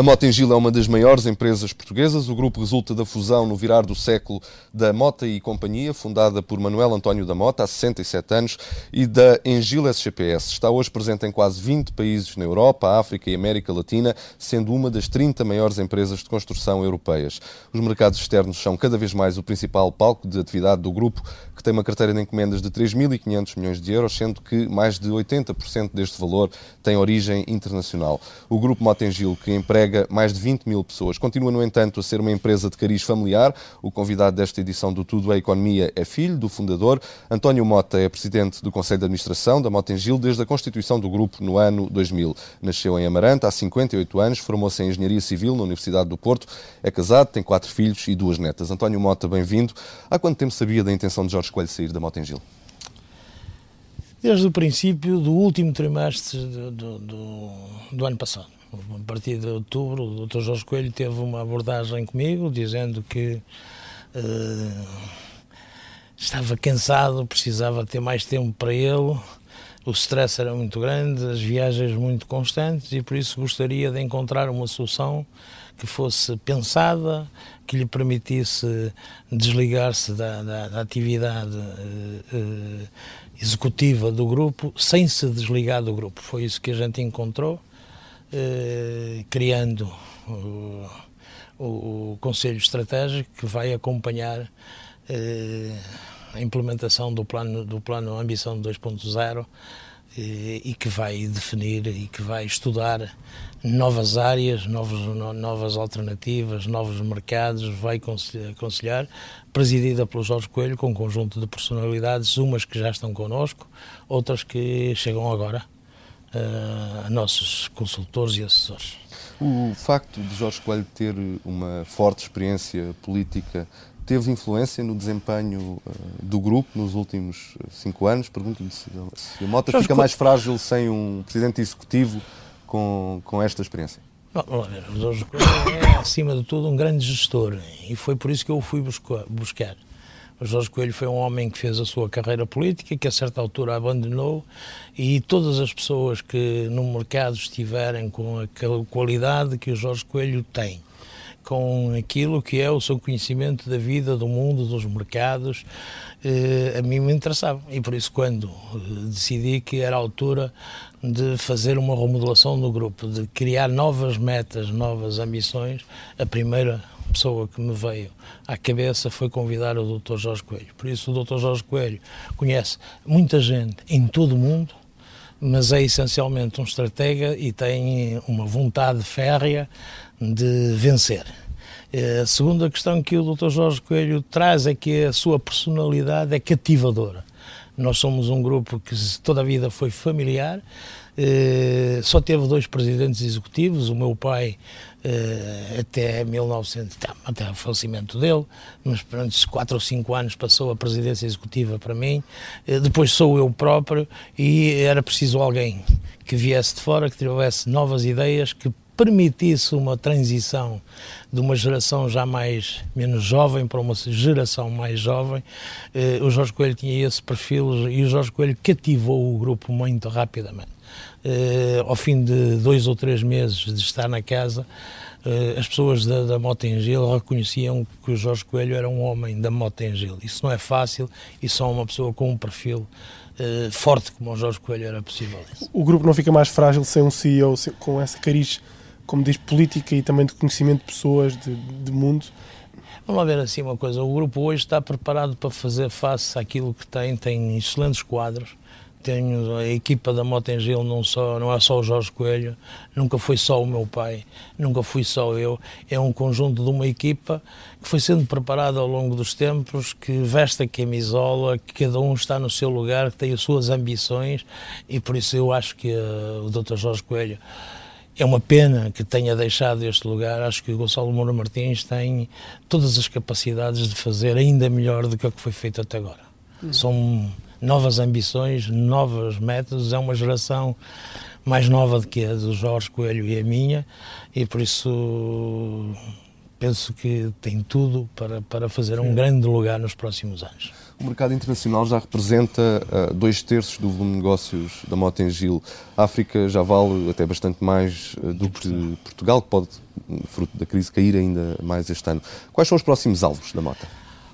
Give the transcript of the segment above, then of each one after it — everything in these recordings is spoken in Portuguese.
A Motengil é uma das maiores empresas portuguesas. O grupo resulta da fusão no virar do século da Mota e Companhia, fundada por Manuel António da Mota há 67 anos, e da Engil SGPS. Está hoje presente em quase 20 países na Europa, África e América Latina, sendo uma das 30 maiores empresas de construção europeias. Os mercados externos são cada vez mais o principal palco de atividade do grupo, que tem uma carteira de encomendas de 3.500 milhões de euros, sendo que mais de 80% deste valor tem origem internacional. O grupo Motengil, que emprega emprega mais de 20 mil pessoas. Continua, no entanto, a ser uma empresa de cariz familiar. O convidado desta edição do Tudo é Economia é filho do fundador. António Mota é presidente do Conselho de Administração da Motengil desde a constituição do grupo no ano 2000. Nasceu em Amarante há 58 anos, formou-se em Engenharia Civil na Universidade do Porto, é casado, tem quatro filhos e duas netas. António Mota, bem-vindo. Há quanto tempo sabia da intenção de Jorge Coelho sair da Motengil? Desde o princípio do último trimestre do, do, do, do ano passado a partir de outubro, o Dr. Jorge Coelho teve uma abordagem comigo, dizendo que uh, estava cansado, precisava ter mais tempo para ele, o stress era muito grande, as viagens muito constantes e por isso gostaria de encontrar uma solução que fosse pensada, que lhe permitisse desligar-se da, da, da, atividade uh, executiva do grupo sem se desligar do grupo. Foi isso que a gente encontrou eh, criando o, o, Conselho Estratégico que vai acompanhar eh, a implementação do plano, do plano Ambição 2.0 eh, e que vai definir e que vai estudar novas áreas, novos, novas alternativas, novos mercados, vai aconselhar, presidida pelo Jorge Coelho, com um conjunto de personalidades, umas que já estão connosco, outras que chegam agora uh, a nossos consultores e assessores. O facto de Jorge Coelho ter uma forte experiência política teve influência no desempenho uh, do grupo nos últimos cinco anos? Pergunto-lhe se, se, a Mota Jorge fica mais frágil sem um presidente executivo com, com esta experiência. Não, Jorge Coelho é, acima de tudo, um grande gestor e foi por isso que eu o fui buscar. Jorge Coelho foi um homem que fez a sua carreira política, que a certa altura abandonou, e todas as pessoas que no mercado estiverem com aquela qualidade que o Jorge Coelho tem, com aquilo que é o seu conhecimento da vida, do mundo, dos mercados, eh, a mim me interessava. E por isso, quando eh, decidi que era a altura de fazer uma remodelação do grupo, de criar novas metas, novas ambições, a primeira pessoa que me veio à cabeça foi convidar o Dr. Jorge Coelho. Por isso, o Dr. Jorge Coelho conhece muita gente em todo o mundo, mas é essencialmente um estratega e tem uma vontade férrea de vencer. A segunda questão que o Dr. Jorge Coelho traz é que a sua personalidade é cativadora. Nós somos um grupo que toda a vida foi familiar, eh, só teve dois presidentes executivos, o meu pai uh, até 1900, até o falecimento dele, mas durante quatro ou cinco anos passou a presidência executiva para mim, uh, depois sou eu próprio e era preciso alguém que viesse de fora, que tivesse novas ideias, que permitisse uma transição de uma geração já mais menos jovem para uma geração mais jovem. Uh, o Jorge Coelho tinha esse perfil e o Jorge Coelho cativou o grupo muito rapidamente. Uh, ao fim de dois ou três meses de estar na casa, uh, as pessoas da, da Motengil reconheciam que o Jorge Coelho era um homem da Motengil. Isso não é fácil e só uma pessoa com um perfil uh, forte como o Jorge Coelho era possível. O grupo não fica mais frágil sem um CEO com essa cariz, como diz, política e também de conhecimento de pessoas, de, de mundo? Vamos ver assim uma coisa, o grupo hoje está preparado para fazer face àquilo que tem, tem excelentes quadros, tenho a equipa da Motengil não só não é só o Jorge Coelho nunca foi só o meu pai nunca fui só eu. É um conjunto de uma equipa que foi sendo preparada ao longo dos tempos que veste a camisola que cada um está no seu lugar que tem as suas ambições e por isso eu acho que uh, o Dr Jorge Coelho é uma pena que tenha deixado este lugar. Acho que o Gonçalo Moura Martins tem todas as capacidades de fazer ainda melhor do que o que foi feito até agora. Uhum. São novas ambições, novos métodos. É uma geração mais nova do que a do Jorge Coelho e a minha, e por isso penso que tem tudo para, para fazer um grande lugar nos próximos anos. O mercado internacional já representa uh, dois terços do volume de negócios da Mota em Gil. A África já vale até bastante mais uh, do que Portugal, que pode, fruto da crise, cair ainda mais este ano. Quais são os próximos alvos da Mota?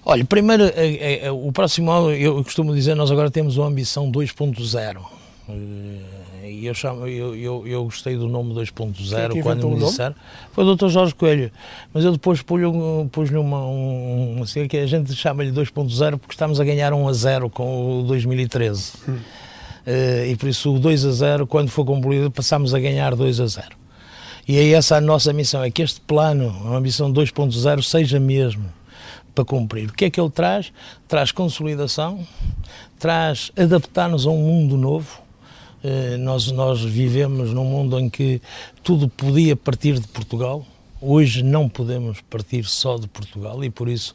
Olha, primeiro, é, é, o próximo alvo, eu costumo dizer, nós agora temos uma ambição 2.0 e eu, chamo, eu, eu, eu gostei do nome 2.0 é quando me disseram. Foi o Dr. Jorge Coelho. Mas eu depois pus-lhe pus uma, um, assim, que a gente chama-lhe 2.0 porque estamos a ganhar 1 a 0 com o 2013. Hum. Uh, e por isso o 2 a 0, quando for concluído, passamos a ganhar 2 a 0. E é essa a nossa missão, é que este plano, a ambição 2.0, seja mesmo para cumprir. O que é que ele traz? Traz consolidação, traz adaptar-nos a um mundo novo, eh, nós, nós vivemos num mundo em que tudo podia partir de Portugal, hoje não podemos partir só de Portugal e por isso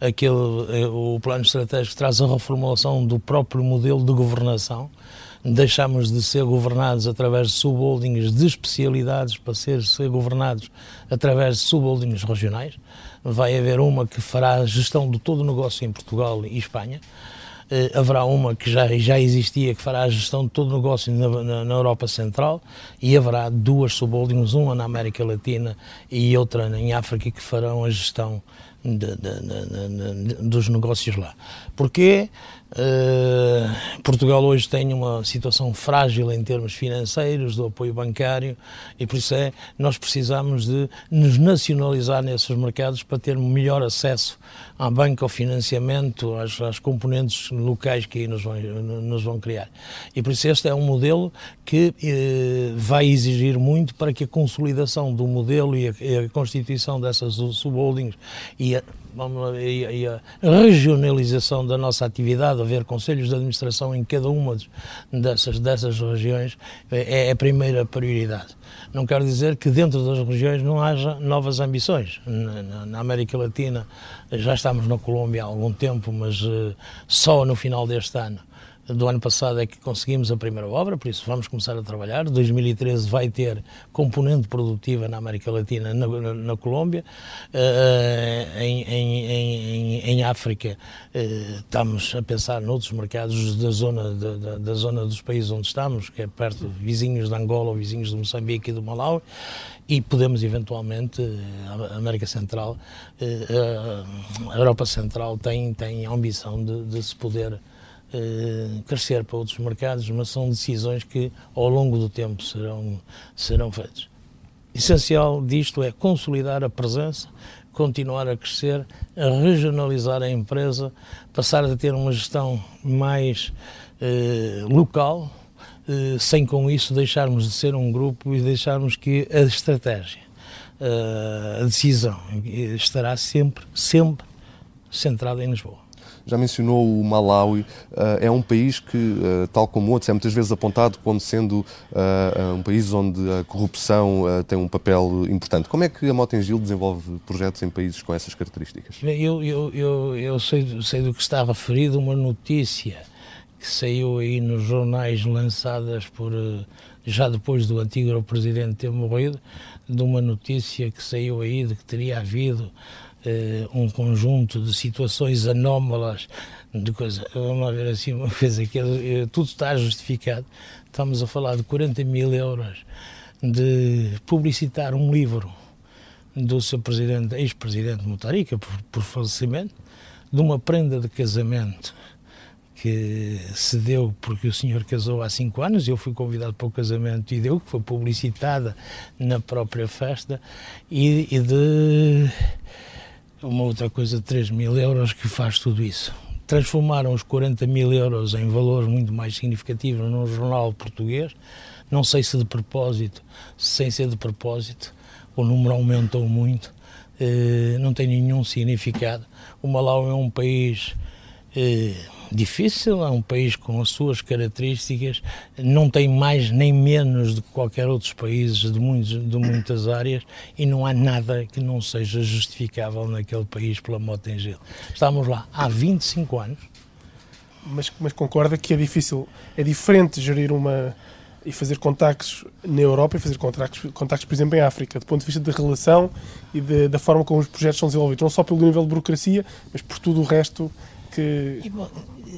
aquele, eh, o plano estratégico traz a reformulação do próprio modelo de governação. Deixamos de ser governados através de subholdings de especialidades para ser, ser governados através de subholdings regionais. Vai haver uma que fará a gestão de todo o negócio em Portugal e Espanha Uh, haverá uma que já, já existia, que fará a gestão de todo o negócio na, na, na Europa Central, e haverá duas subholdings, uma na América Latina e outra em África, que farão a gestão de, de, de, dos negócios lá. Porquê? Uh, Portugal hoje tem uma situação frágil em termos financeiros, do apoio bancário, e por isso é nós precisamos de nos nacionalizar nesses mercados para ter melhor acesso à banca, ao financiamento, às, às componentes locais que aí nos vão, nos vão criar. E por isso este é um modelo que uh, vai exigir muito para que a consolidação do modelo e a, e a constituição dessas subholdings e a, vamos, e, a regionalização da nossa atividade, haver conselhos de administração em cada uma dessas, dessas regiões, é, é a primeira prioridade. Não quero dizer que dentro das regiões não haja novas ambições. Na, na América Latina já estamos na Colômbia há algum tempo, mas uh, só no final deste ano do ano passado é que conseguimos a primeira obra, por isso vamos começar a trabalhar. 2013 vai ter componente produtiva na América Latina, na, na, na Colômbia. Uh, em, em, em, em, África uh, estamos a pensar noutros mercados da zona, da, da, zona dos países onde estamos, que é perto, vizinhos de Angola, vizinhos de Moçambique e do Malawi e podemos eventualmente a América Central, a Europa Central tem tem a ambição de, de se poder eh, crescer para outros mercados, mas são decisões que ao longo do tempo serão, serão feitas. Essencial disto é consolidar a presença, continuar a crescer, a regionalizar a empresa, passar a ter uma gestão mais eh, local, eh, sem com isso deixarmos de ser um grupo e deixarmos que a estratégia, eh, a decisão estará sempre, sempre centrada em Lisboa já mencionou o Malawi, eh, é um país que, eh, tal como outros, é muitas vezes apontado como sendo eh, um país onde a corrupção tem um papel importante. Como é que a Motengil desenvolve projetos em países com essas características? Eu, eu, eu, eu sei, sei do que está referido, uma notícia que saiu aí nos jornais lançadas por já depois do antigo presidente ter morrido, de uma notícia que saiu aí de que teria havido um conjunto de situações anómalas, de coisa, vamos ver assim uma coisa que uh, tudo está justificado. Estamos a falar de 40 mil euros de publicitar um livro do seu presidente, ex-presidente Mutarica, por, por falecimento, de uma prenda de casamento que se deu porque o senhor casou há cinco anos, eu fui convidado para o casamento e deu, que foi publicitada na própria festa, e, e de uma outra coisa de 3 mil euros que faz tudo isso. Transformaram os 40 mil euros em valores muito mais significativos num jornal português. Não sei se de propósito, sem ser de propósito, o número aumentou muito, eh, não tem nenhum significado. O Malau é um país eh, difícil, é um país com as suas características, não tem mais nem menos do que qualquer outros países de, muitos, de muitas áreas e não há nada que não seja justificável naquele país pela Motengil. Estamos lá há 25 anos. Mas, mas concorda que é difícil, é diferente gerir uma e fazer contactos na Europa e fazer contactos, contactos, por exemplo, em África, do ponto de vista da relação e de, da forma como os projetos são desenvolvidos, não só pelo nível de burocracia, mas por tudo o resto que...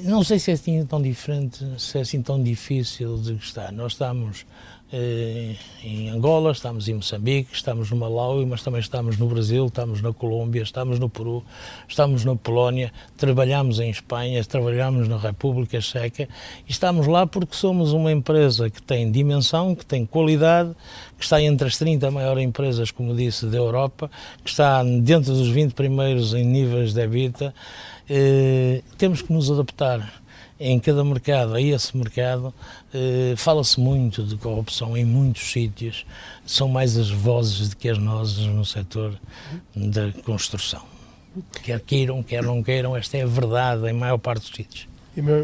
Não sei se é assim tão diferente, se é assim tão difícil de gostar. Nós estamos em Angola, estamos em Moçambique, estamos no Malawi, mas também estamos no Brasil, estamos na Colômbia, estamos no Peru, estamos na Polónia, trabalhamos em Espanha, trabalhamos na República Checa e estamos lá porque somos uma empresa que tem dimensão, que tem qualidade, que está entre as 30 maiores empresas, como disse, da Europa, que está dentro dos 20 primeiros em níveis de habita. Eh, temos que nos adaptar em cada mercado, a esse mercado, eh, fala-se muito de corrupção em muitos sítios, são mais as vozes do que as nozes no setor da construção. Quer queiram, quer não queiram, esta é a verdade em maior parte dos sítios.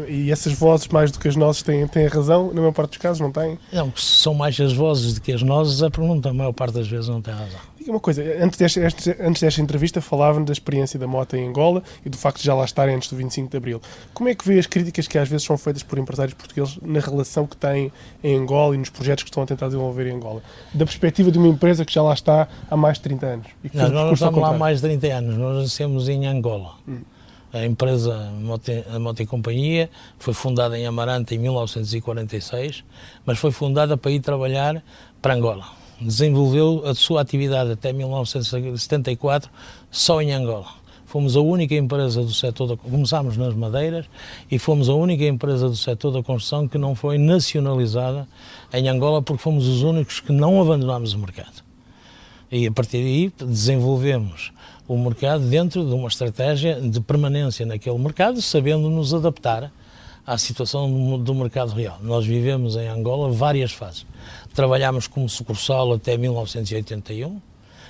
E, essas vozes, mais do que as nossas, têm, têm razão? Na maior parte dos casos, não têm? Não, são mais as vozes do que as nossas, a pergunta, a maior parte das vezes, não tem razão. Uma coisa, antes desta, antes desta entrevista falavam da experiência da moto em Angola e do facto de já lá estarem antes do 25 de Abril. Como é que vê as críticas que às vezes são feitas por empresários portugueses na relação que têm em Angola e nos projetos que estão a tentar desenvolver em Angola? Da perspectiva de uma empresa que já lá está há mais de 30 anos. não, nós não estamos lá há mais de 30 anos, nós nascemos em Angola. Hum. A empresa a Mote e Companhia foi fundada em Amarante em 1946, mas foi fundada para ir trabalhar para Angola. Desenvolveu a sua atividade até 1974 só em Angola. Fomos a única empresa do setor da, começámos nas madeiras e fomos a única empresa do setor da construção que não foi nacionalizada em Angola porque fomos os únicos que não abandonámos o mercado. E a partir daí desenvolvemos o mercado dentro de uma estratégia de permanência naquele mercado, sabendo nos adaptar à situação do mercado real. Nós vivemos em Angola várias fases. Trabalhámos como sucursal até 1981.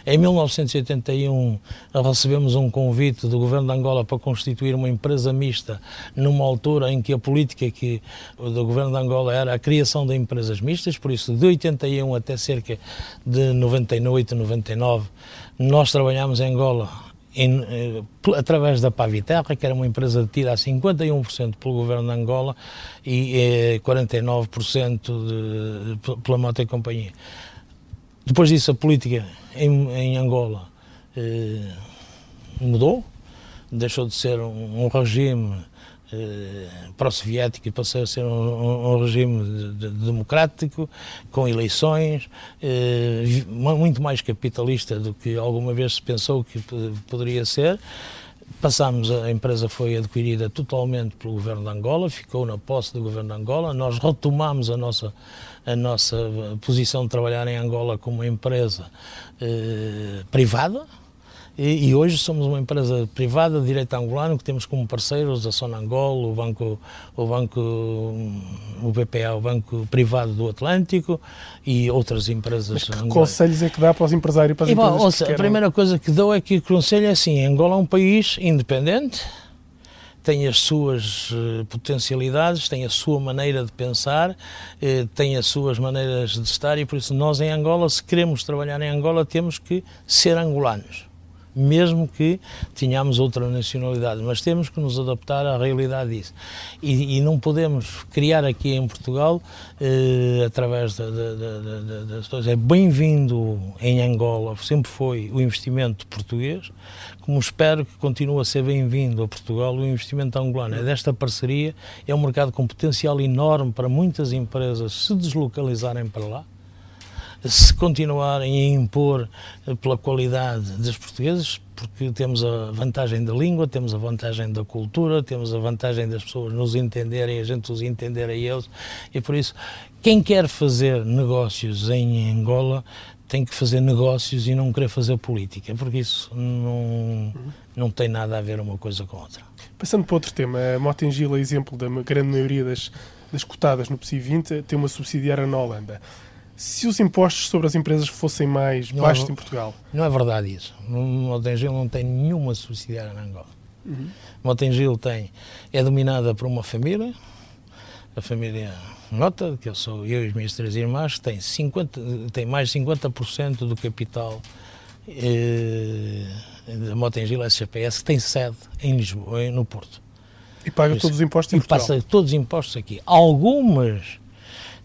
Em 1981 recebemos um convite do governo de Angola para constituir uma empresa mista numa altura em que a política que do governo de Angola era a criação de empresas mistas, por isso de 81 até cerca de 98, 99 nós trabalhamos em Angola em, eh, através da Paviterra, que era uma empresa detida a 51% pelo governo de Angola e eh, 49% de, pela Mota e Companhia. Depois disso, a política em, em Angola eh, mudou, deixou de ser um, um regime eh, pró-soviético e passou a ser um, um regime de, de, democrático, com eleições, eh, muito mais capitalista do que alguma vez se pensou que poderia ser. Passámos, a empresa foi adquirida totalmente pelo governo de Angola, ficou na posse do governo de Angola. Nós retomámos a nossa, a nossa posição de trabalhar em Angola como uma empresa eh, privada, e, e, hoje somos uma empresa privada de direito angolano que temos como parceiros a Sonangol, o banco, o banco, o BPA, o banco privado do Atlântico e outras empresas. Mas que conselhos é que dá para os empresários e para as e, empresas bom, ouça, A primeira coisa que dou é que o conselho é assim: Angola é um país independente tem as suas uh, potencialidades, tem a sua maneira de pensar, uh, tem as suas maneiras de estar e por isso nós em Angola, se queremos trabalhar em Angola, temos que ser angolanos mesmo que tenhamos outra nacionalidade, mas temos que nos adaptar à realidade disso. E, e não podemos criar aqui em Portugal, eh, através das coisas, é bem-vindo em Angola, sempre foi o investimento português, como espero que continue a ser bem-vindo a Portugal o investimento angolano. É desta parceria, é um mercado com potencial enorme para muitas empresas se deslocalizarem para lá se continuarem a impor eh, pela qualidade dos portugueses, porque temos a vantagem da língua, temos a vantagem da cultura, temos a vantagem das pessoas nos entenderem, a gente os entender a eles, e por isso, quem quer fazer negócios em Angola tem que fazer negócios e não querer fazer política, porque isso não, não tem nada a ver uma coisa com outra. Passando para outro tema, a Motengil é exemplo da grande maioria das, das cotadas no PSI 20, tem uma subsidiária na Holanda se os impostos sobre as empresas fossem mais não, baixos em Portugal? Não é verdade isso. O Motengil não tem nenhuma subsidiária na Angola. Uhum. Motengil tem, é dominada por uma família, a família Nota, que eu sou eu e as minhas três irmãs, que tem, 50, tem mais de 50% do capital eh, da Motengil SGPS, que tem sede em Lisboa, no Porto. E paga todos os impostos em e Portugal? passa todos os impostos aqui. Algumas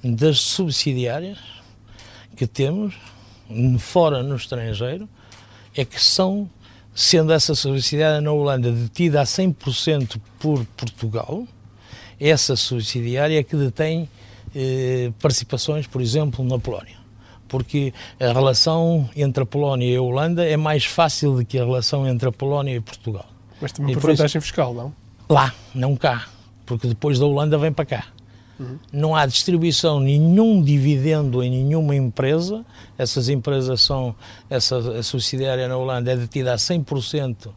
das subsidiárias que temos, fora no estrangeiro, é que são, sendo essa subsidiária na Holanda detida a 100% por Portugal, essa subsidiária é que detém eh, participações, por exemplo, na Polónia. Porque a relação entre a Polónia e a Holanda é mais fácil do que a relação entre a Polónia e Portugal. Mas também por vantagem isso, fiscal, não? Lá, não cá. Porque depois da Holanda vem para cá. Uhum. Não há distribuição nenhum dividendo em nenhuma empresa. Essas empresas são, essa subsidiária na Holanda é detida a 100%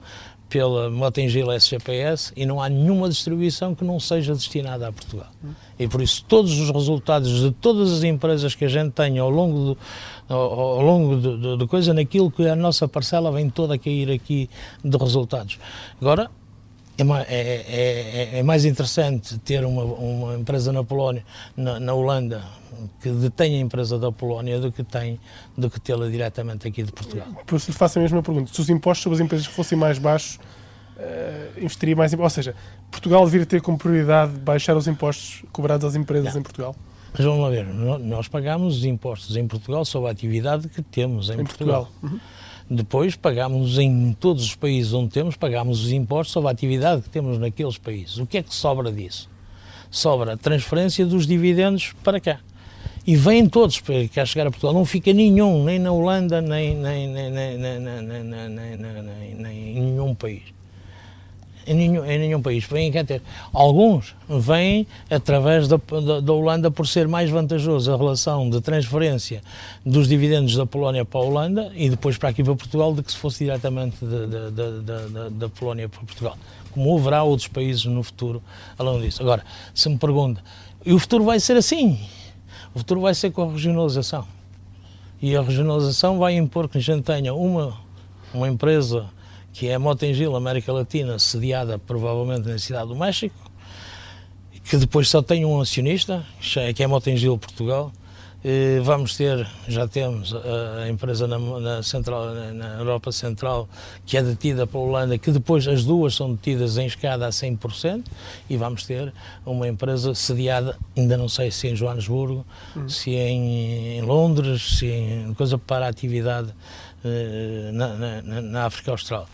pela Motengil SGPS e não há nenhuma distribuição que não seja destinada a Portugal. E por isso todos os resultados de todas as empresas que a gente tem ao longo do, ao, longo de coisa, naquilo que a nossa parcela vem toda a cair aqui de resultados. Agora, é, é, é, é, mais interessante ter uma, uma empresa na Polónia, na, na, Holanda, que detém a empresa da Polónia do que tem do que tê-la diretamente aqui de Portugal. Por isso lhe faço a mesma pergunta. Se os impostos sobre as empresas fossem mais baixos, uh, investiria mais Ou seja, Portugal deveria ter como prioridade baixar os impostos cobrados às empresas Não. em Portugal? Mas vamos lá ver, nós pagamos os impostos em Portugal sobre a atividade que temos em, em Portugal. Portugal. Uhum. Depois pagamos em todos os países onde temos, pagamos os impostos sobre a atividade que temos naqueles países. O que é que sobra disso? Sobra a transferência dos dividendos para cá. E vêm todos para cá chegar a Portugal. Não fica nenhum, nem na Holanda, nem, nem, nem, em nenhum país em nenhum, em nenhum país. Vêm, quer ter, alguns vêm através da, da, da, Holanda por ser mais vantajoso a relação de transferência dos dividendos da Polónia para a Holanda e depois para aqui para Portugal do que se fosse diretamente da, Polónia para Portugal. Como haverá outros países no futuro além disso. Agora, se me pergunta, e o futuro vai ser assim? O futuro vai ser com a regionalização. E a regionalização vai impor que a gente tenha uma, uma empresa que é a Motengil América Latina, sediada provavelmente na cidade do México, que depois só tem um acionista, que é a Motengil Portugal. Vamos ter, já temos a empresa na, na, Central, na Europa Central, que é detida pela Holanda, que depois as duas são detidas em escada a 100%, e vamos ter uma empresa sediada, ainda não sei se em Joanesburgo, hum. se em, em Londres, se em coisa para a atividade eh, na, na, na África Austral.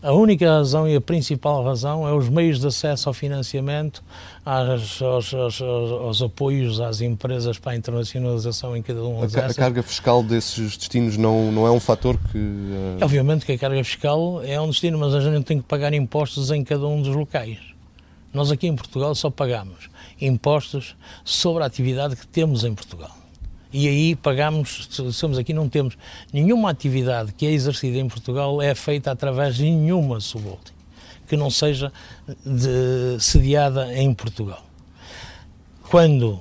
A única razão e a principal razão é os meios de acesso ao financiamento, às, aos, aos, aos, apoios às empresas para a internacionalização em cada um a, a carga fiscal desses destinos não, não é um fator que. Uh... Obviamente que a carga fiscal é um destino, mas a gente tem que pagar impostos em cada um dos locais. Nós aqui em Portugal só pagamos impostos sobre a atividade que temos em Portugal. E aí pagamos, somos aqui, não temos nenhuma atividade que é exercida em Portugal é feita através de nenhuma subholding que não seja de, sediada em Portugal. Quando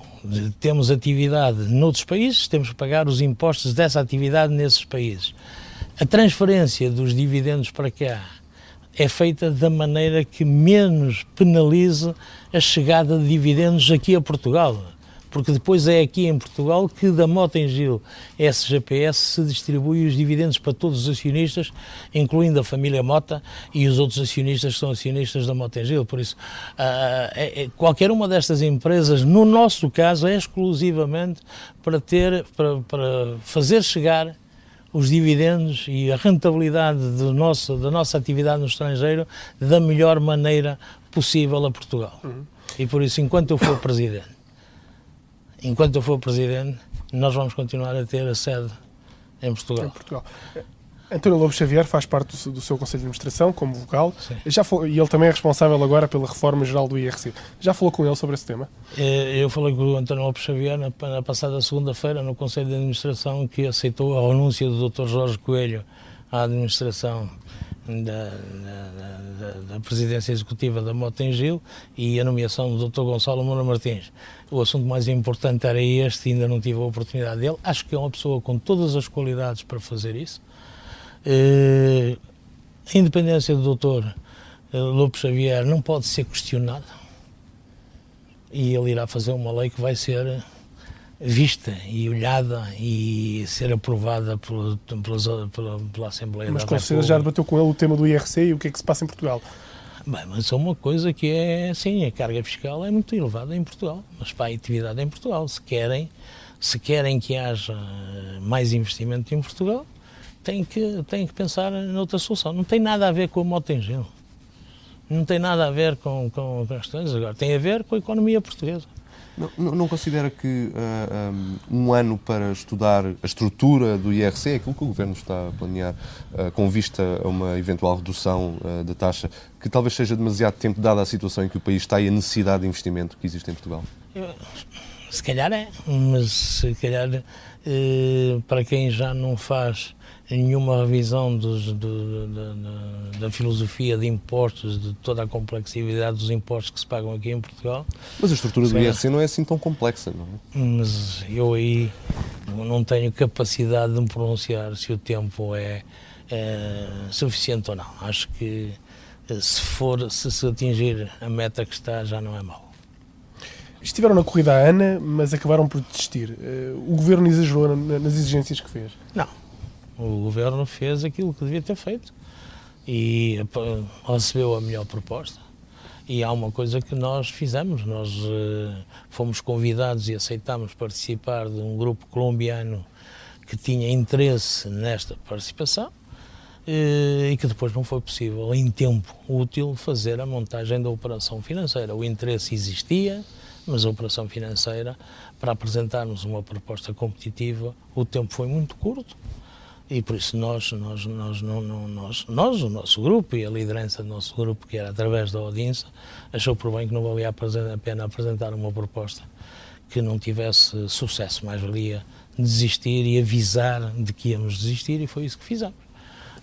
temos atividade noutros países, temos que pagar os impostos dessa atividade nesses países. A transferência dos dividendos para cá é feita da maneira que menos penalize a chegada de dividendos aqui a Portugal porque depois é aqui em Portugal que da Motengil SGPS se distribui os dividendos para todos os acionistas, incluindo a família Mota e os outros acionistas que são acionistas da Motengil. Por isso, uh, é, qualquer uma destas empresas, no nosso caso, é exclusivamente para ter, para, para fazer chegar os dividendos e a rentabilidade do nosso, da nossa atividade no estrangeiro da melhor maneira possível a Portugal. Uhum. E por isso, enquanto eu for presidente, enquanto eu for presidente, nós vamos continuar a ter a sede em Portugal. Em Portugal. António Lobo Xavier faz parte do, do seu Conselho de Administração como vogal Já falou, e ele também é responsável agora pela reforma geral do IRC. Já falou com ele sobre esse tema? Eh, eu falei com o António Lobo Xavier na, na passada segunda-feira no Conselho de Administração que aceitou a renúncia do Dr. Jorge Coelho à administração da, da, da, presidência executiva da Motengil e a nomeação do Dr. Gonçalo Moura Martins. O assunto mais importante era este, ainda não tive a oportunidade dele. Acho que é uma pessoa com todas as qualidades para fazer isso. Uh, a independência do Dr. Eh, Lopes Xavier não pode ser questionada e ele irá fazer uma lei que vai ser vista e olhada e ser aprovada por, pela, pela, pela Assembleia Mas da com certeza já debateu com ele o tema do IRC e o que é que se passa em Portugal? Bem, mas é uma coisa que é assim, a carga fiscal é muito elevada em Portugal, mas para a atividade em Portugal, se querem, se querem que haja mais investimento em Portugal, tem que, tem que pensar noutra solução. Não tem nada a ver com a moto em gelo. Não tem nada a ver com, com, com as coisas agora. Tem a ver com a economia portuguesa. Não, não, considera que uh, ah, um, um, ano para estudar a estrutura do IRC, aquilo que o Governo está a planear, uh, com vista a uma eventual redução uh, da taxa, que talvez seja demasiado tempo, dada a situação em que o país está e a necessidade de investimento que existe em Portugal? Se calhar é, mas se calhar para quem já não faz nenhuma revisão dos, do, da, da, filosofia de impostos, de toda a complexidade dos impostos que se pagam aqui em Portugal. Mas a estrutura do IRC não é assim tão complexa, não é? Mas eu aí não tenho capacidade de me pronunciar se o tempo é, é suficiente ou não. Acho que eh, se for, se se atingir a meta que está, já não é mau. Estiveram na corrida à ANA, mas acabaram por desistir. Eh, o governo exagerou nas exigências que fez? Não o governo fez aquilo que devia ter feito e recebeu a melhor proposta. E há uma coisa que nós fizemos: nós uh, fomos convidados e aceitámos participar de um grupo colombiano que tinha interesse nesta participação uh, e que depois não foi possível, em tempo útil, fazer a montagem da operação financeira. O interesse existia, mas a operação financeira, para apresentarmos uma proposta competitiva, o tempo foi muito curto e por isso nós, nós, nós, não, nós, nós, o nosso grupo e a liderança do nosso grupo, que era através da Odinsa, achou por bem que não valia a pena apresentar uma proposta que não tivesse sucesso, mais valia desistir e avisar de que íamos desistir e foi isso que fizemos.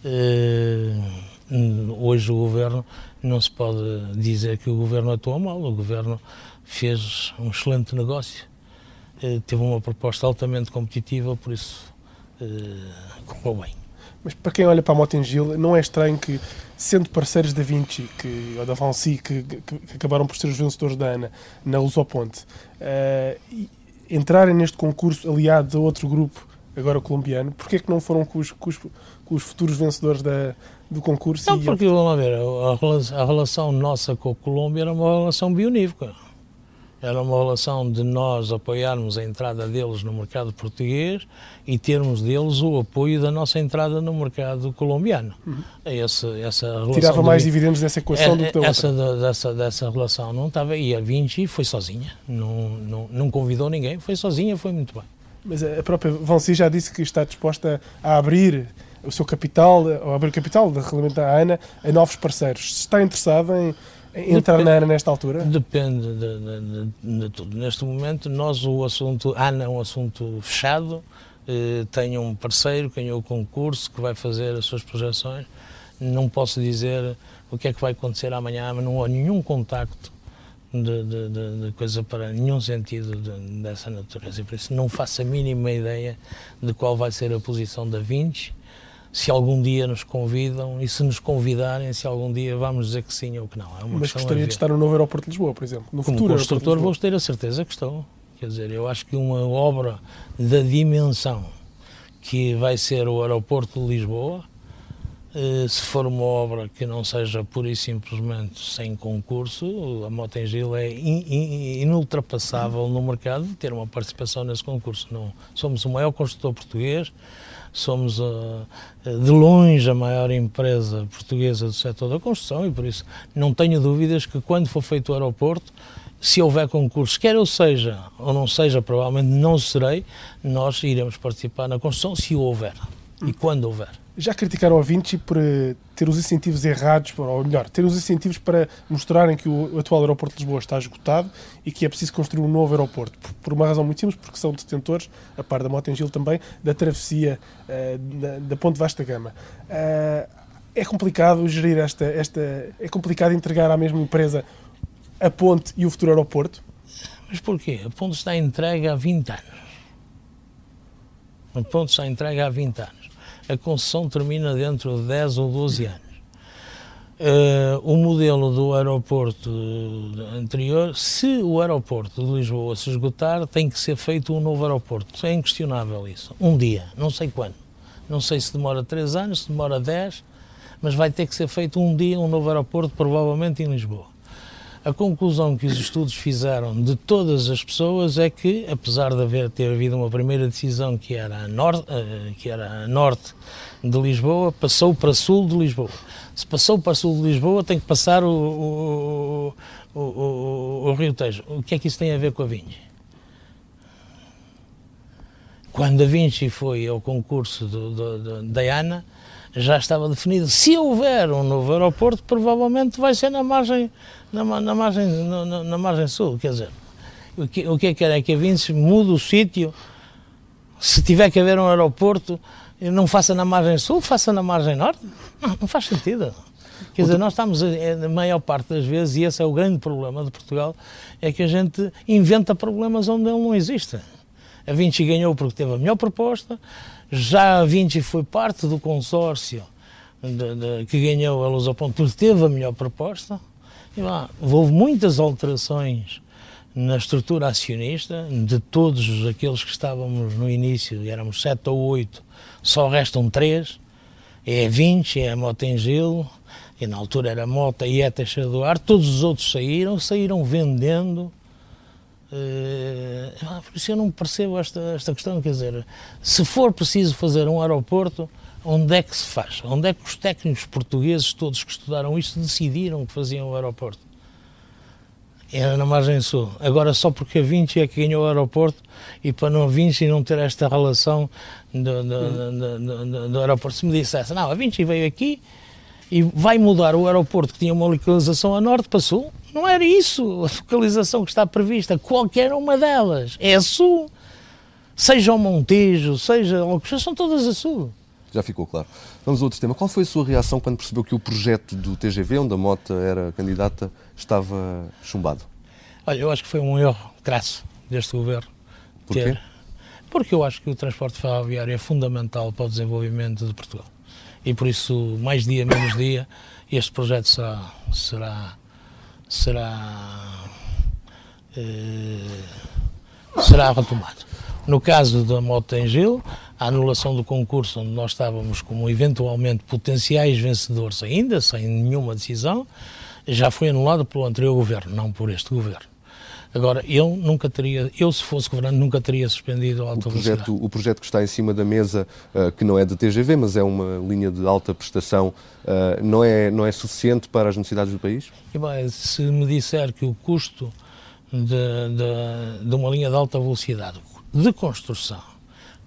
Uh, hoje o governo não se pode dizer que o governo atuou mal, o governo fez um excelente negócio, uh, teve uma proposta altamente competitiva, por isso correu bem. Mas para quem olha para a Motengil, não é estranho que, sendo parceiros da Vinci que, ou da Vancy, que, que, que acabaram por ser os vencedores da ANA na Lusoponte, uh, entrarem neste concurso aliados a outro grupo, agora colombiano, porquê é que não foram com os, com os, com os futuros vencedores da, do concurso? Não, porque, vamos ver, a, a relação nossa com a Colômbia era uma relação bionívoca era uma relação de nós apoiarmos a entrada deles no mercado português e termos deles o apoio da nossa entrada no mercado colombiano. Uhum. Essa, essa relação Tirava mais dividendos dessa equação é, do que da essa, outra. Dessa, dessa relação não estava. E a Vinci foi sozinha, não, não, não convidou ninguém, foi sozinha, foi muito bem. Mas a própria Vonsi já disse que está disposta a abrir o seu capital, ou abrir o capital de regulamento da ANA a novos parceiros. Se está interessado em entrar Depende, nesta altura? Depende de, de, de, de, tudo. Neste momento, nós o assunto, ANA é um assunto fechado, eh, tenho um parceiro, ganhou o concurso, que vai fazer as suas projeções. Não posso dizer o que é que vai acontecer amanhã, mas não há nenhum contacto de, de, de, de, coisa para nenhum sentido dessa natureza. E por isso não faço a mínima ideia de qual vai ser a posição da Vinci se algum dia nos convidam e se nos convidarem, se algum dia vamos dizer que sim ou que não. É Mas gostaria de estar no novo aeroporto de Lisboa, por exemplo, no Como futuro construtor vou ter a certeza que estou. Quer dizer, eu acho que uma obra da dimensão que vai ser o aeroporto de Lisboa, eh, se for uma obra que não seja pura e simplesmente sem concurso, a Motengil é inultrapassável no mercado de ter uma participação nesse concurso. Não, somos o maior construtor português, somos uh, de longe a maior empresa portuguesa do setor da construção e por isso não tenho dúvidas que quando for feito o aeroporto, se houver concurso, quer eu seja ou não seja, provavelmente não serei, nós iremos participar na construção se houver e quando houver. Já criticaram a Vinci por uh, ter os incentivos errados, ou melhor, ter os incentivos para mostrarem que o atual aeroporto de Lisboa está esgotado e que é preciso construir um novo aeroporto. Por, uma razão muito simples, porque são detentores, a par da Motengil também, da travessia uh, da, da, Ponte Vasta Gama. Uh, é complicado gerir esta, esta. É complicado entregar à mesma empresa a ponte e o futuro aeroporto? Mas porquê? A ponte está entregue há 20 anos. A ponte está entregue há 20 anos a concessão termina dentro de 10 ou 12 anos. Uh, o modelo do aeroporto anterior, se o aeroporto de Lisboa se esgotar, tem que ser feito um novo aeroporto. É inquestionável isso. Um dia, não sei quando. Não sei se demora 3 anos, se demora 10, mas vai ter que ser feito um dia um novo aeroporto, provavelmente em Lisboa. A conclusão que os estudos fizeram de todas as pessoas é que, apesar de haver ter havido uma primeira decisão que era a norte, eh, que era a norte de Lisboa, passou para sul de Lisboa. Se passou para sul de Lisboa, tem que passar o, o, o, o, Rio Tejo. O que é que isso tem a ver com a Vinci? Quando a Vinci foi ao concurso da ANA, já estava definido. Se houver um novo aeroporto, provavelmente vai ser na margem, na, na margem, na, na, margem sul. Quer dizer, o que, o que é que é que a Vinci muda o sítio? Se tiver que haver um aeroporto, não faça na margem sul, faça na margem norte. Não, não faz sentido. Quer dizer, nós estamos, a maior parte das vezes, e esse é o grande problema de Portugal, é que a gente inventa problemas onde ele não existe. A Vinci ganhou porque teve a melhor proposta, já a Vinci foi parte do consórcio de, de, que ganhou a Luz ao Ponto porque teve a melhor proposta. E lá, houve muitas alterações na estrutura acionista, de todos aqueles que estávamos no início, éramos sete ou oito, só restam três. É a Vinci, é a Motengil, e na altura era Mota e a Teixeira do Ar, todos os outros saíram, saíram vendendo Uh, por isso eu não percebo esta, esta questão, quer dizer, se for preciso fazer um aeroporto, onde é que se faz? Onde é que os técnicos portugueses, todos que estudaram isto, decidiram que faziam o aeroporto? Era na margem sul. Agora, só porque a Vinci é que ganhou o aeroporto e para não a Vinci não ter esta relação do, do, do, do aeroporto, se me dissesse, não, a Vinci veio aqui e vai mudar o aeroporto que tinha uma localização a norte para sul, não era isso a localização que está prevista, qualquer uma delas. É a sul. Seja o Montejo, seja o que são todas a sul. Já ficou claro. Vamos a outro tema. Qual foi a sua reação quando percebeu que o projeto do TGV, onde a Mota era candidata, estava chumbado? Olha, eu acho que foi um erro crasso deste governo. Porquê? Ter... Porque eu acho que o transporte ferroviário é fundamental para o desenvolvimento de Portugal. E por isso, mais dia, menos dia, este projeto será, será será, eh, será retomado. No caso da Motengil, a anulação do concurso onde nós estávamos como eventualmente potenciais vencedores ainda, sem nenhuma decisão, já foi anulada pelo anterior governo, não por este governo. Agora, eu nunca teria, eu se fosse governante, nunca teria suspendido a alta o projeto, velocidade. O projeto que está em cima da mesa, uh, que não é da TGV, mas é uma linha de alta prestação, uh, não, é, não é suficiente para as necessidades do país? E bem, se me disser que o custo de, de, de, uma linha de alta velocidade de construção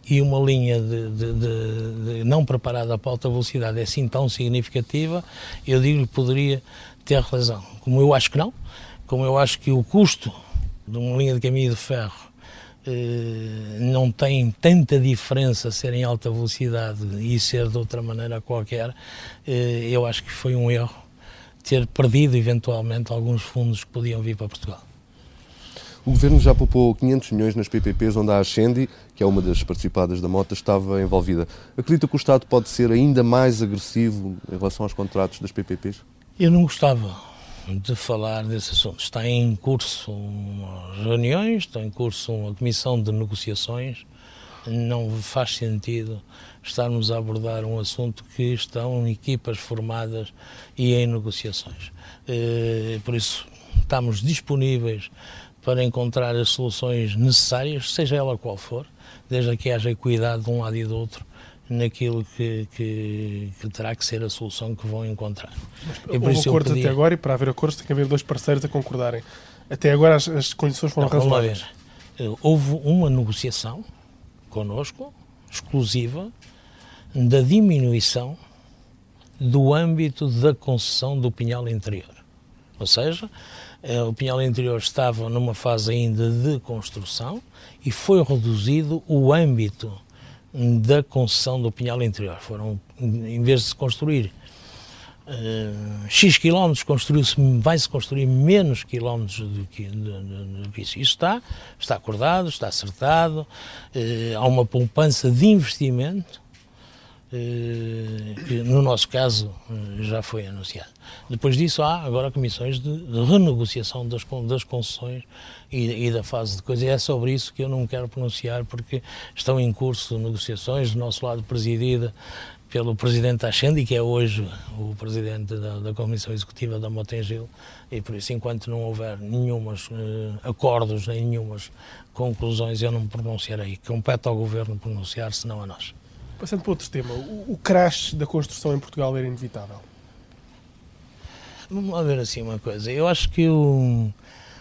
e uma linha de, de não preparada para alta velocidade é assim tão significativa, eu digo-lhe que poderia ter razão. Como eu acho que não, como eu acho que o custo de uma linha de caminho de ferro eh, não tem tanta diferença ser em alta velocidade e ser de outra maneira qualquer, eh, eu acho que foi um erro ter perdido eventualmente alguns fundos que podiam vir para Portugal. O Governo já poupou 500 milhões nas PPPs, onde a Ascendi, que é uma das participadas da Mota, estava envolvida. Acredita que o Estado pode ser ainda mais agressivo em relação aos contratos das PPPs? Eu não gostava de falar desse assunto. Está em curso reuniões, está em curso uma comissão de negociações. Não faz sentido estarmos a abordar um assunto que estão equipas formadas e em negociações. Eh, por isso, estamos disponíveis para encontrar as soluções necessárias, seja ela qual for, desde que haja cuidado de um lado e do outro naquilo que, que, que, terá que ser a solução que vão encontrar. Mas, houve acordos pedia... até agora e para haver acordos tem que haver dois parceiros a concordarem. Até agora as, as condições foram Não, razoáveis. Eh, houve uma negociação connosco, exclusiva, da diminuição do âmbito da concessão do pinhal interior. Ou seja, eh, o pinhal interior estava numa fase ainda de construção e foi reduzido o âmbito da concessão do Pinhal Interior. Foram, em vez de se construir uh, X quilómetros, vai-se construir menos quilómetros do que, isso. Isso está, está acordado, está acertado, uh, há uma poupança de investimento eh, que no nosso caso já foi anunciado. Depois disso há agora comissões de renegociação das, das concessões e, e, da fase de coisa. E é sobre isso que eu não quero pronunciar porque estão em curso negociações, do nosso lado presidida pelo presidente Ascendi, que é hoje o presidente da, da Comissão Executiva da Motengil, e por isso, enquanto não houver nenhumas uh, acordos, nem nenhumas conclusões, eu não me pronunciarei. Compete ao Governo pronunciar, se não a nós. Passando para outro tema, o, o crash da construção em Portugal era inevitável? Vamos lá ver assim uma coisa. Eu acho que o,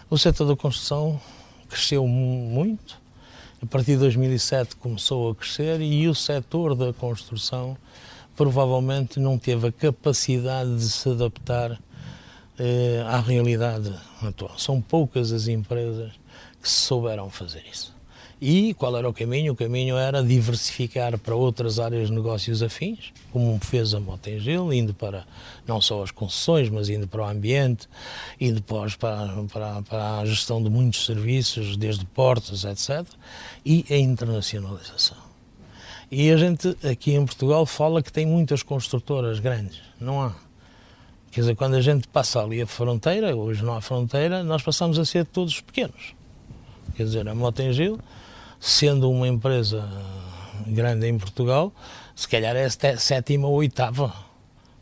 o setor da construção cresceu muito. A partir de 2007 começou a crescer e o setor da construção provavelmente não teve a capacidade de se adaptar eh, à realidade atual. São poucas as empresas que souberam fazer isso. E qual era o caminho? O caminho era diversificar para outras áreas de negócios afins, como fez a Motengil, indo para não só as concessões, mas indo para o ambiente, e depois para, para, para a gestão de muitos serviços, desde portos, etc. E a internacionalização. E a gente aqui em Portugal fala que tem muitas construtoras grandes. Não há. Quer dizer, quando a gente passa ali a fronteira, hoje não há fronteira, nós passamos a ser todos pequenos. Quer dizer, a Motengil, sendo uma empresa grande em Portugal, se calhar é a sétima ou oitava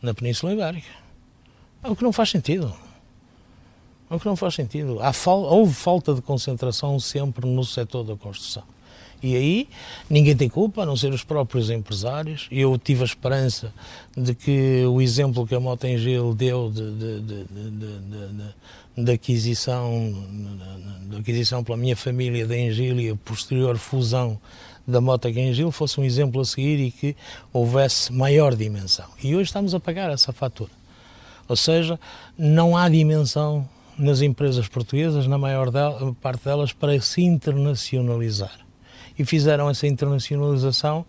na Península Ibérica. É o que não faz sentido. É o que não faz sentido. Há fal houve falta de concentração sempre no setor da construção. E aí ninguém tem culpa, a não ser os próprios empresários. Eu tive a esperança de que o exemplo que a Motengil deu de, de, de, de, aquisição, de aquisição pela minha família da Engil e a posterior fusão da Mota Engil fosse um exemplo a seguir e que houvesse maior dimensão. E hoje estamos a pagar essa fatura. Ou seja, não há dimensão nas empresas portuguesas, na maior parte delas, para se internacionalizar e fizeram essa internacionalização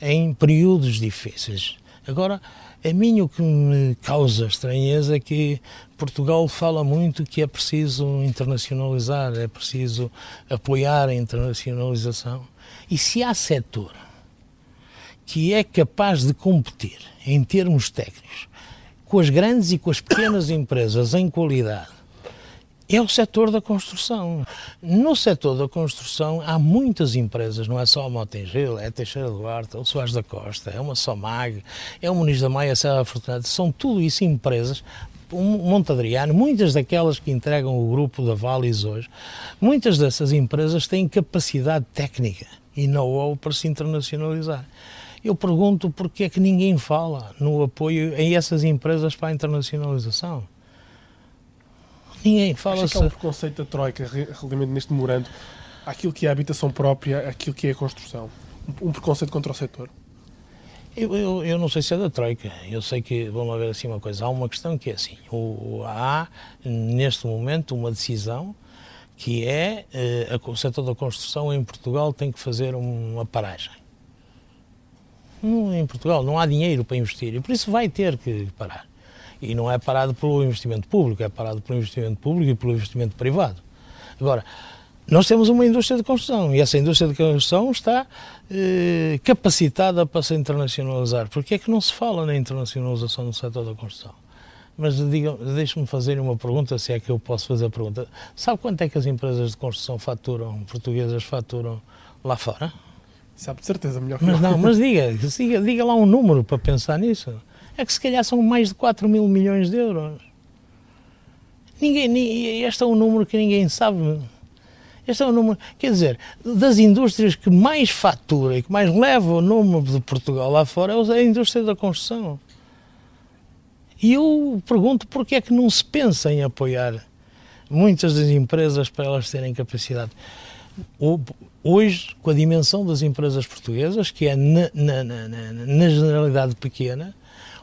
em períodos difíceis. Agora, a mim o que me causa estranheza é que Portugal fala muito que é preciso internacionalizar, é preciso apoiar a internacionalização. E se há setor que é capaz de competir em termos técnicos com as grandes e com as pequenas empresas em qualidade, é o setor da construção. No setor da construção há muitas empresas, não é só a Motengil, é a Teixeira Duarte, é o Soares da Costa, é uma Somag, é o Muniz da Maia, a Serra Fortunada, são tudo isso empresas um Montadriano, muitas daquelas que entregam o grupo da Valis hoje, muitas dessas empresas têm capacidade técnica e know-how para se internacionalizar. Eu pergunto porque é que ninguém fala no apoio a essas empresas para a internacionalização. Ninguém fala Acho que há um preconceito da Troika, relativamente neste memorando, aquilo que é a habitação própria, aquilo que é a construção. Um preconceito contra o setor. Eu, eu, eu, não sei se é da Troika. Eu sei que, vamos ver assim uma coisa, há uma questão que é assim, o, há neste momento uma decisão que é eh, o setor da construção em Portugal tem que fazer uma paragem. em Portugal não há dinheiro para investir e por isso vai ter que parar. E não é parado pelo investimento público, é parado pelo investimento público e pelo investimento privado. Agora, nós temos uma indústria de construção e essa indústria de construção está eh, capacitada para se internacionalizar. Por que é que não se fala na internacionalização do setor da construção? Mas deixe-me fazer uma pergunta, se é que eu posso fazer a pergunta. Sabe quanto é que as empresas de construção faturam, portuguesas faturam lá fora? Sabe de certeza, melhor que Mas não, mas diga, diga, diga lá um número para pensar nisso é que se calhar são mais de 4 mil milhões de euros. Ninguém, este é um número que ninguém sabe. Este é um número, quer dizer, das indústrias que mais fatura e que mais leva o nome de Portugal lá fora é a indústria da construção. E eu pergunto porque é que não se pensa em apoiar muitas das empresas para elas terem capacidade. Hoje, com a dimensão das empresas portuguesas, que é na, na, na, na generalidade pequena,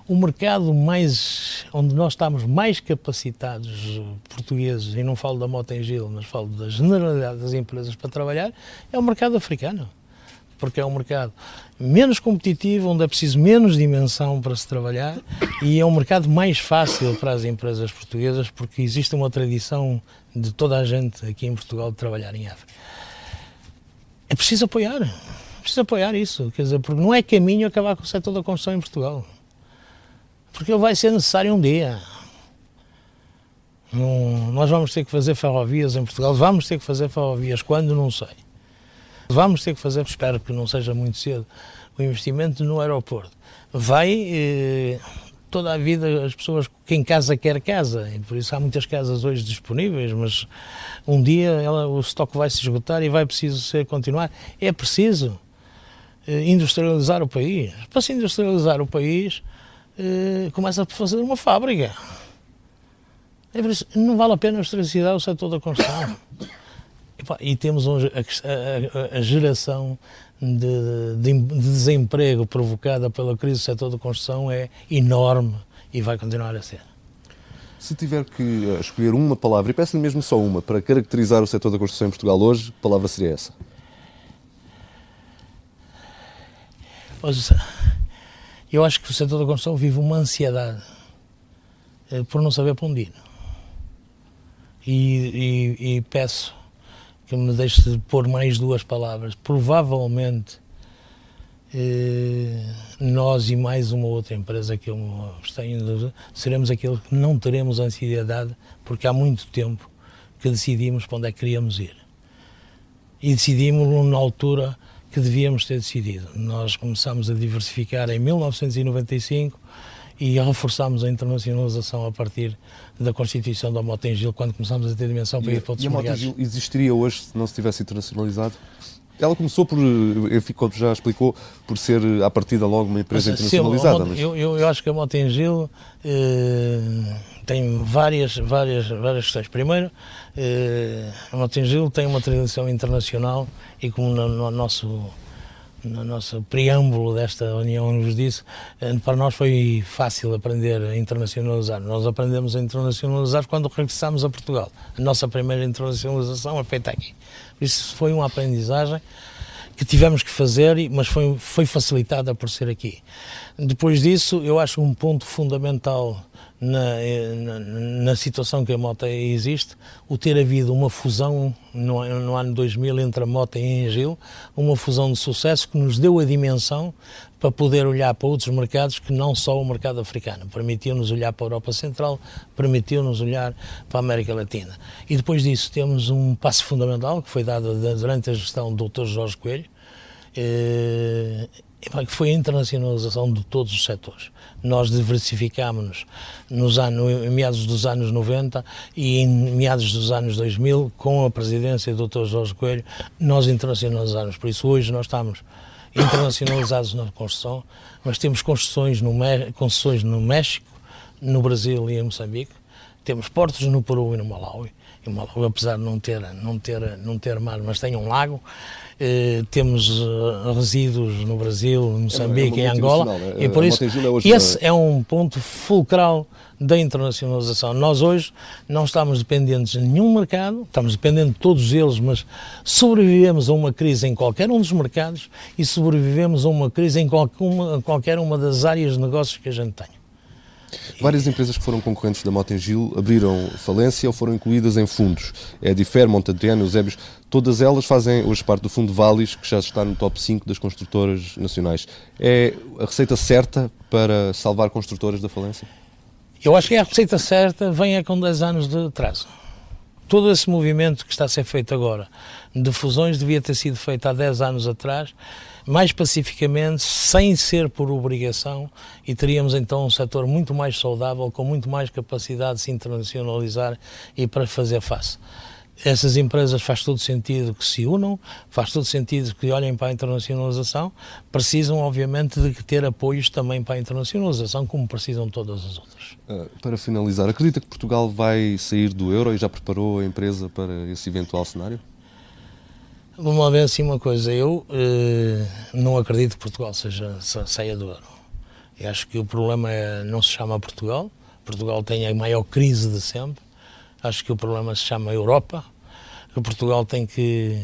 o mercado mais onde nós estamos mais capacitados portugueses, e não falo da Motengil, mas falo da generalidade das empresas para trabalhar, é o mercado africano. Porque é um mercado menos competitivo, onde é preciso menos dimensão para se trabalhar e é um mercado mais fácil para as empresas portuguesas porque existe uma tradição de toda a gente aqui em Portugal de trabalhar em África. É preciso apoiar, preciso apoiar isso, quer dizer, porque não é caminho acabar com o setor da construção em Portugal. Porque vai ser necessário um dia. nós vamos ter que fazer ferrovias em Portugal, vamos ter que fazer ferrovias quando, não sei. Vamos ter que fazer, espero que não seja muito cedo, o investimento no aeroporto. Vai eh, toda a vida as pessoas, quem casa quer casa, e por isso há muitas casas hoje disponíveis, mas um dia ela, o estoque vai se esgotar e vai preciso ser continuar. É preciso eh, industrializar o país. Para se industrializar o país, eh, começa por fazer uma fábrica. É por isso, não vale a pena industrializar o setor da construção. E, e temos um, a, a, a, geração de, de, de, desemprego provocada pela crise do setor da construção é enorme e vai continuar a ser. Se tiver que eh, escolher uma palavra, e peço-lhe mesmo só uma, para caracterizar o setor da construção em Portugal hoje, que palavra seria essa? Pois, eu acho que o setor da construção vive uma ansiedade eh, por não saber para onde ir. E, e, e peço que me deixe de pôr mais duas palavras. Provavelmente eh, nós e mais uma outra empresa que eu tenho seremos aqueles que não teremos ansiedade porque há muito tempo que decidimos para onde é que queríamos ir. E decidimos na altura que devíamos ter decidido. Nós começamos a diversificar em 1995 e reforçámos a internacionalização a partir da constituição da Motengil, quando começámos a ter dimensão para e, ir para outros e a Motengil existiria hoje se não se tivesse internacionalizado? Ela começou por, como já explicou, por ser à partida logo uma empresa mas, internacionalizada. Sim, mas... eu, eu, eu, acho que a Motengil eh, tem várias, várias, várias questões. Primeiro, eh, a Motengil tem uma tradição internacional e como no, no nosso no nosso preâmbulo desta união nos disse, eh, para nós foi fácil aprender a internacionalizar. Nós aprendemos a internacionalizar quando regressamos a Portugal. A nossa primeira internacionalização é feita aqui. Isso foi uma aprendizagem que tivemos que fazer, mas foi, foi facilitada por ser aqui. Depois disso, eu acho um ponto fundamental na, na, na, situação que a Mota existe, o ter havido uma fusão no, no, ano 2000 entre a Mota e a Engil, uma fusão de sucesso que nos deu a dimensão para poder olhar para outros mercados que não só o mercado africano. Permitiu-nos olhar para a Europa Central, permitiu-nos olhar para a América Latina. E depois disso temos um passo fundamental que foi dado durante a gestão do Dr. Jorge Coelho, eh, foi a internacionalização de todos os setores. Nós diversificámos-nos nos anos, em meados dos anos 90 e em meados dos anos 2000, com a presidência do Dr. Jorge Coelho, nós internacionalizámos. Por isso, hoje nós estamos internacionalizados na construção, mas temos construções no, no México, no Brasil e em Moçambique, temos portos no Peru e no Malawi. Apesar de não ter, não ter, não ter mar, mas tem um lago, eh, temos uh, resíduos no Brasil, no Moçambique, é, é em Angola, é, e por isso é esse é um ponto fulcral da internacionalização. Nós hoje não estamos dependentes de nenhum mercado, estamos dependentes de todos eles, mas sobrevivemos a uma crise em qualquer um dos mercados e sobrevivemos a uma crise em qualquer uma, qualquer uma das áreas de negócios que a gente tem. Várias empresas que foram concorrentes da Motengil abriram falência ou foram incluídas em fundos. É Edifer, Montadiano, Eusébios, todas elas fazem hoje parte do fundo Valis, que já está no top 5 das construtoras nacionais. É a receita certa para salvar construtoras da falência? Eu acho que é a receita certa vem é com 10 anos de atraso. Todo esse movimento que está a ser feito agora de fusões devia ter sido feito há 10 anos atrás mais pacificamente, sem ser por obrigação, e teríamos então um setor muito mais saudável, com muito mais capacidade de se internacionalizar e para fazer face. Essas empresas faz todo sentido que se unam, faz todo sentido que olhem para a internacionalização, precisam obviamente de ter apoios também para a internacionalização, como precisam todas as outras. Uh, para finalizar, acredita que Portugal vai sair do euro e já preparou a empresa para esse eventual cenário? Vamos ver assim uma coisa, eu eh, não acredito que Portugal seja, saia do euro. Eu acho que o problema é, não se chama Portugal, Portugal tem a maior crise de sempre, acho que o problema se chama Europa, que Portugal tem que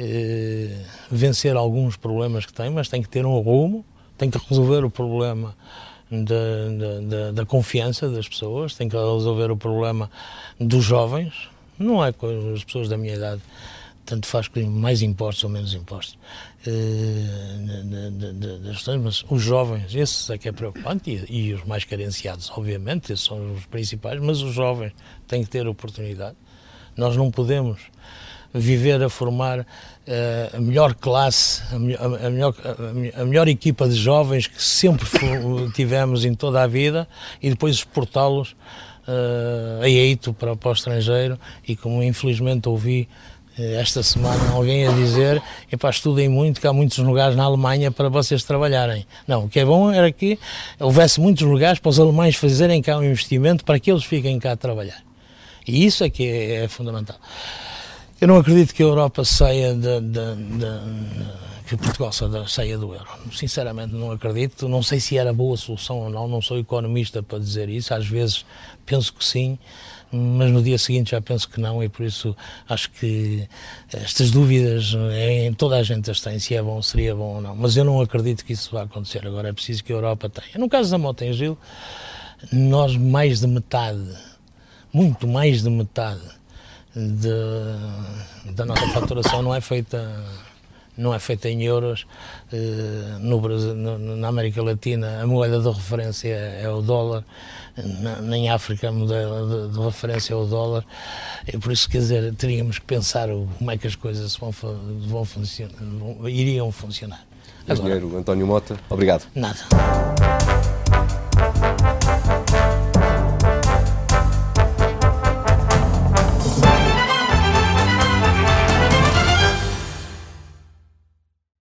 eh, vencer alguns problemas que tem, mas tem que ter um rumo, tem que resolver o problema da, da, da confiança das pessoas, tem que resolver o problema dos jovens, não é com as pessoas da minha idade tanto faz que mais impostos ou menos impostos das questões, mas os jovens, esses é que é preocupante, e, os mais carenciados, obviamente, esses são os principais, mas os jovens têm que ter oportunidade. Nós não podemos viver a formar uh, a melhor classe, a melhor, a, melhor, a melhor, equipa de jovens que sempre tivemos em toda a vida e depois exportá-los uh, a eito para, para o estrangeiro e como infelizmente ouvi eh, esta semana alguém a dizer epá, estudem muito, que há muitos lugares na Alemanha para vocês trabalharem. Não, o que é bom era que houvesse muitos lugares para os alemães fazerem cá um investimento para que eles fiquem cá a trabalhar. E isso é que é, é fundamental. Eu não acredito que a Europa saia de, de, de que Portugal saia do euro. Sinceramente não acredito. Não sei se era boa solução ou não. Não sou economista para dizer isso. Às vezes penso que sim mas no dia seguinte já penso que não e por isso acho que estas dúvidas em toda a gente as tem, se é bom, seria bom ou não, mas eu não acredito que isso vá acontecer. Agora é preciso que a Europa tenha. No caso da Moto em Gil, nós mais de metade, muito mais de metade de, da nossa faturação não é feita não é feita em euros. Eh, no Brasil, na América Latina, a moeda de referência é o dólar. Na, em África, a moeda de, referência é o dólar. E por isso, quer dizer, teríamos que pensar como é que as coisas vão, vão funcionar, iriam funcionar. Engenheiro António Mota, obrigado. Nada.